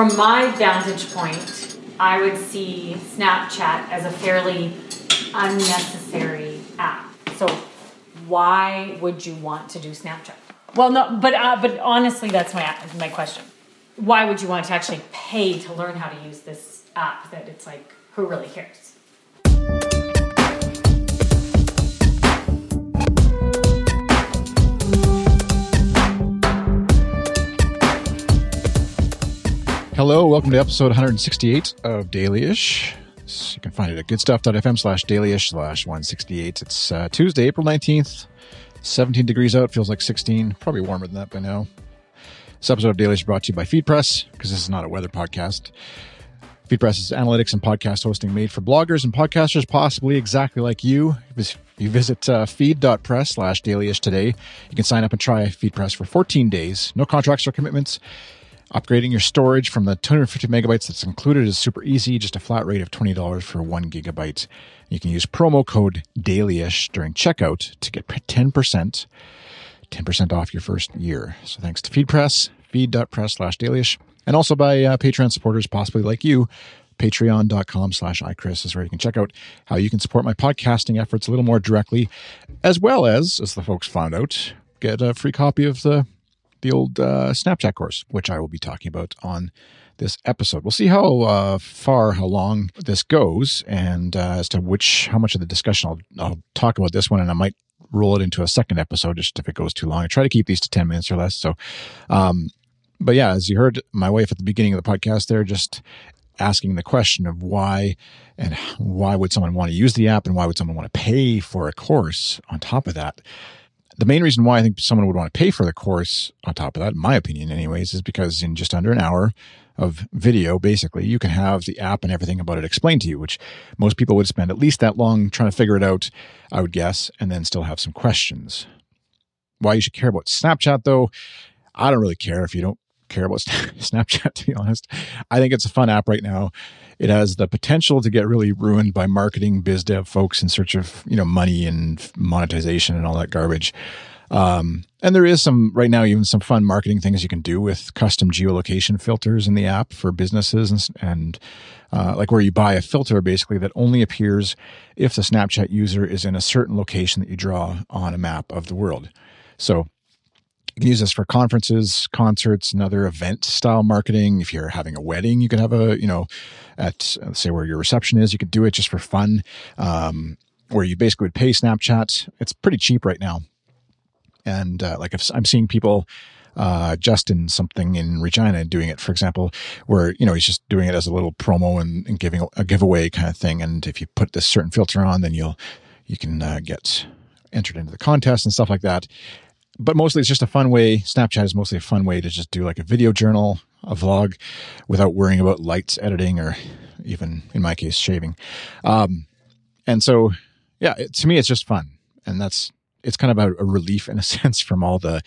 from my vantage point, I would see Snapchat as a fairly unnecessary app. So why would you want to do Snapchat? Well, no, but uh, but honestly, that's my my question. Why would you want to actually pay to learn how to use this app? That it's like, who really cares? Hello, welcome to episode 168 of Dailyish. You can find it at goodstuff.fm slash dailyish slash 168. It's uh, Tuesday, April 19th, 17 degrees out, feels like 16, probably warmer than that by now. This episode of Dailyish is brought to you by FeedPress, because this is not a weather podcast. FeedPress is analytics and podcast hosting made for bloggers and podcasters, possibly exactly like you. If you visit uh, feed.press slash dailyish today, you can sign up and try FeedPress for 14 days. No contracts or commitments. Upgrading your storage from the 250 megabytes that's included is super easy, just a flat rate of $20 for one gigabyte. You can use promo code DAILYISH during checkout to get 10%, 10% off your first year. So thanks to FeedPress, feed.press slash dailyish, and also by uh, Patreon supporters, possibly like you. Patreon.com slash iChris is where you can check out how you can support my podcasting efforts a little more directly, as well as, as the folks found out, get a free copy of the the old uh, Snapchat course, which I will be talking about on this episode. We'll see how uh, far, how long this goes, and uh, as to which, how much of the discussion I'll, I'll talk about this one, and I might roll it into a second episode just if it goes too long. I try to keep these to 10 minutes or less. So, um, but yeah, as you heard my wife at the beginning of the podcast there, just asking the question of why and why would someone want to use the app and why would someone want to pay for a course on top of that the main reason why I think someone would want to pay for the course, on top of that, in my opinion, anyways, is because in just under an hour of video, basically, you can have the app and everything about it explained to you, which most people would spend at least that long trying to figure it out, I would guess, and then still have some questions. Why you should care about Snapchat, though, I don't really care if you don't care about Snapchat, to be honest. I think it's a fun app right now. It has the potential to get really ruined by marketing biz dev folks in search of, you know, money and monetization and all that garbage. Um, and there is some right now, even some fun marketing things you can do with custom geolocation filters in the app for businesses and, and uh, like where you buy a filter basically that only appears if the Snapchat user is in a certain location that you draw on a map of the world. So you can use this for conferences, concerts, and other event style marketing. If you're having a wedding, you can have a, you know, at say where your reception is, you could do it just for fun. Um, where you basically would pay Snapchat. It's pretty cheap right now. And uh, like if I'm seeing people, uh, Justin something in Regina doing it, for example, where, you know, he's just doing it as a little promo and, and giving a giveaway kind of thing. And if you put this certain filter on, then you'll, you can uh, get entered into the contest and stuff like that but mostly it's just a fun way. Snapchat is mostly a fun way to just do like a video journal, a vlog, without worrying about lights, editing, or even in my case, shaving. Um, and so, yeah, it, to me, it's just fun, and that's it's kind of a, a relief in a sense from all the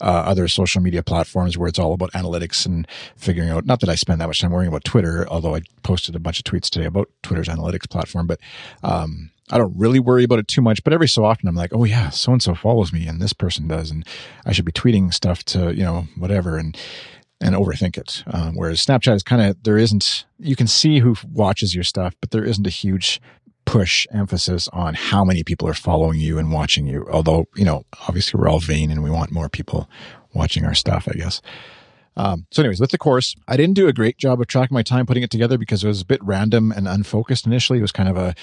uh, other social media platforms where it's all about analytics and figuring out. Not that I spend that much time worrying about Twitter, although I posted a bunch of tweets today about Twitter's analytics platform, but um, I don't really worry about it too much, but every so often I'm like, oh yeah, so and so follows me and this person does, and I should be tweeting stuff to you know whatever and and overthink it. Um, whereas Snapchat is kind of there isn't you can see who watches your stuff, but there isn't a huge push emphasis on how many people are following you and watching you. Although you know obviously we're all vain and we want more people watching our stuff, I guess. Um, so, anyways, with the course, I didn't do a great job of tracking my time putting it together because it was a bit random and unfocused initially. It was kind of a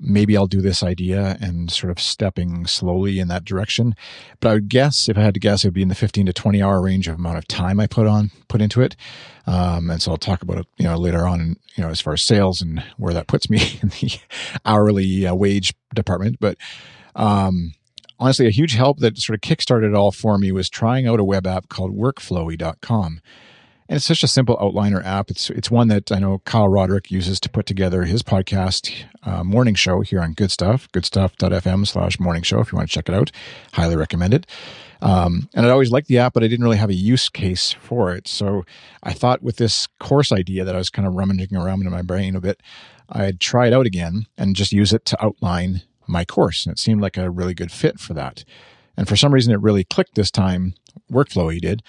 maybe I'll do this idea and sort of stepping slowly in that direction. But I would guess, if I had to guess, it would be in the 15 to 20 hour range of amount of time I put on, put into it. Um, and so I'll talk about it, you know, later on, you know, as far as sales and where that puts me in the hourly uh, wage department. But, um, honestly, a huge help that sort of kickstarted it all for me was trying out a web app called workflowy.com. And it's such a simple outliner app. It's it's one that I know Kyle Roderick uses to put together his podcast uh, morning show here on Good Stuff, goodstuff.fm slash morning show if you want to check it out. Highly recommend it. Um, and I'd always liked the app, but I didn't really have a use case for it. So I thought with this course idea that I was kind of rummaging around in my brain a bit, I'd try it out again and just use it to outline my course. And it seemed like a really good fit for that. And for some reason, it really clicked this time. Workflowy did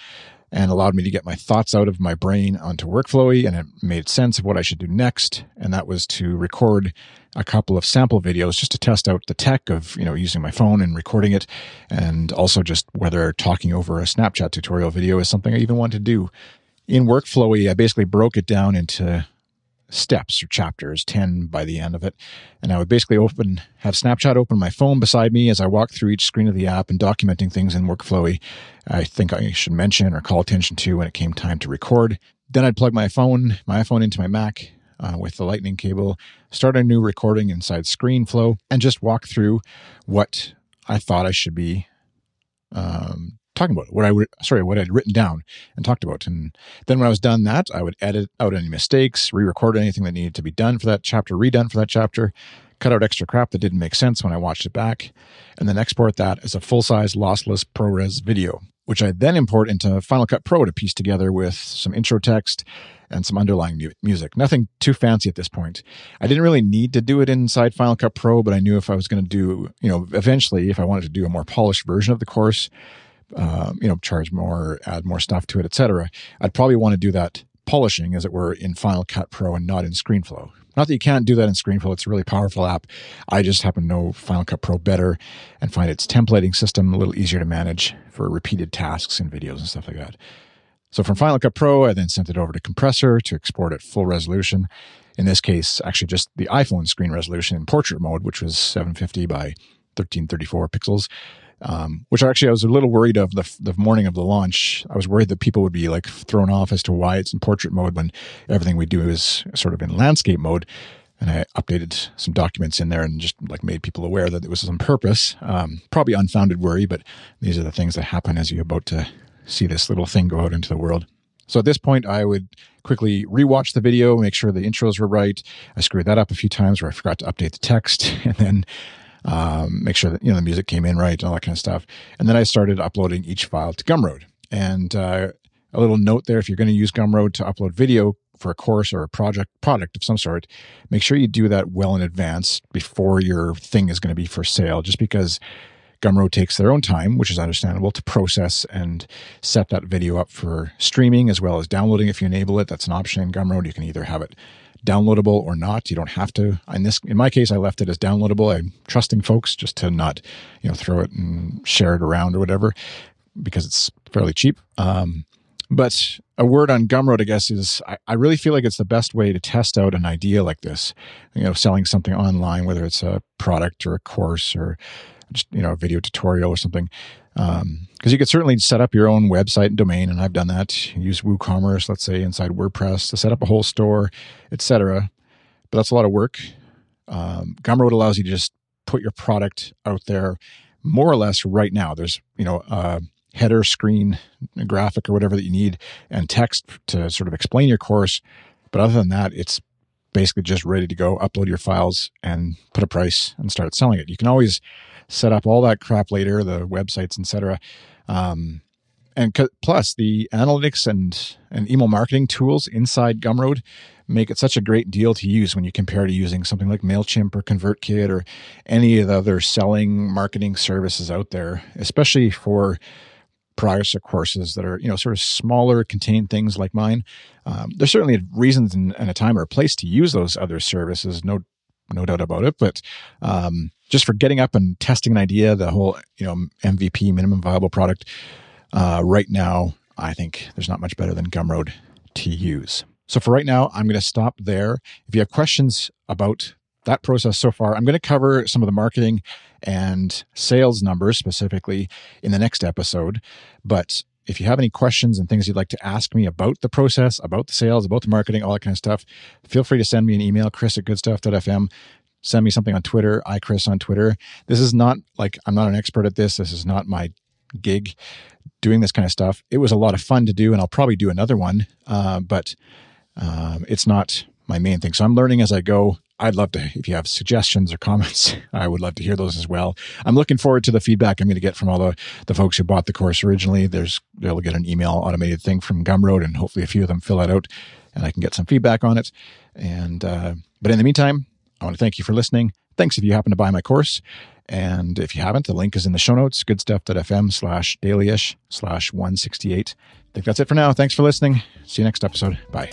and allowed me to get my thoughts out of my brain onto workflowy and it made sense of what I should do next. And that was to record a couple of sample videos just to test out the tech of you know using my phone and recording it and also just whether talking over a Snapchat tutorial video is something I even want to do. In workflowy I basically broke it down into steps or chapters, 10 by the end of it. And I would basically open, have Snapchat open my phone beside me as I walk through each screen of the app and documenting things in Workflowy I think I should mention or call attention to when it came time to record. Then I'd plug my phone, my iPhone into my Mac uh, with the lightning cable, start a new recording inside ScreenFlow and just walk through what I thought I should be um, talking about, what I would, sorry, what I'd written down and talked about. And then when I was done that, I would edit out any mistakes, re-record anything that needed to be done for that chapter, redone for that chapter, cut out extra crap that didn't make sense when I watched it back, and then export that as a full-size lossless ProRes video, which I then import into Final Cut Pro to piece together with some intro text and some underlying mu- music. Nothing too fancy at this point. I didn't really need to do it inside Final Cut Pro, but I knew if I was going to do, you know, eventually, if I wanted to do a more polished version of the course, um, you know, charge more, add more stuff to it, etc. I'd probably want to do that polishing, as it were, in Final Cut Pro and not in ScreenFlow. Not that you can't do that in ScreenFlow; it's a really powerful app. I just happen to know Final Cut Pro better and find its templating system a little easier to manage for repeated tasks and videos and stuff like that. So from Final Cut Pro, I then sent it over to Compressor to export at full resolution. In this case, actually just the iPhone screen resolution in portrait mode, which was 750 by 1334 pixels um, which actually I was a little worried of the, the morning of the launch. I was worried that people would be like thrown off as to why it's in portrait mode when everything we do is sort of in landscape mode. And I updated some documents in there and just like made people aware that it was on purpose. Um, probably unfounded worry, but these are the things that happen as you're about to see this little thing go out into the world. So at this point, I would quickly rewatch the video, make sure the intros were right. I screwed that up a few times where I forgot to update the text, and then um, make sure that you know the music came in right and all that kind of stuff. And then I started uploading each file to Gumroad. And uh, a little note there: if you're going to use Gumroad to upload video for a course or a project product of some sort, make sure you do that well in advance before your thing is going to be for sale. Just because Gumroad takes their own time, which is understandable, to process and set that video up for streaming as well as downloading if you enable it. That's an option in Gumroad. You can either have it downloadable or not. You don't have to. In this, in my case, I left it as downloadable. I'm trusting folks just to not, you know, throw it and share it around or whatever, because it's fairly cheap. Um, but a word on Gumroad, I guess, is I, I, really feel like it's the best way to test out an idea like this. You know, selling something online, whether it's a product or a course or just you know a video tutorial or something because um, you could certainly set up your own website and domain and i've done that. Use woocommerce let's say inside wordpress to set up a whole store etc but that's a lot of work. Um, gumroad allows you to just put your product out there more or less right now. There's you know a header screen a graphic or whatever that you need and text to sort of explain your course. But other than that it's basically just ready to go upload your files and put a price and start selling it you can always set up all that crap later, the websites, etc. Um, and plus the analytics and and email marketing tools inside Gumroad make it such a great deal to use when you compare to using something like Mailchimp or ConvertKit or any of the other selling marketing services out there, especially for or courses that are you know sort of smaller, contained things like mine. Um, there's certainly reasons and, and, a time or a place to use those other services, no no doubt about it. But um, just for getting up and testing an idea, the whole you know MVP minimum viable product. Uh, right now, I think there's not much better than Gumroad to use. So for right now, I'm going to stop there. If you have questions about that process so far, I'm going to cover some of the marketing and sales numbers specifically in the next episode. But if you have any questions and things you'd like to ask me about the process, about the sales, about the marketing, all that kind of stuff, feel free to send me an email, chris at goodstuff.fm send me something on Twitter, iChris on Twitter. This is not like I'm not an expert at this. This is not my gig doing this kind of stuff. It was a lot of fun to do, and I'll probably do another one, uh, but um, it's not my main thing. So I'm learning as I go. I'd love to, if you have suggestions or comments, I would love to hear those as well. I'm looking forward to the feedback I'm going to get from all the, the folks who bought the course originally. There's, they'll get an email automated thing from Gumroad and hopefully a few of them fill that out and I can get some feedback on it. And, uh, but in the meantime, I want to thank you for listening. Thanks if you happen to buy my course. And if you haven't, the link is in the show notes, goodstuff.fm slash dailyish slash 168. I think that's it for now. Thanks for listening. See you next episode. Bye.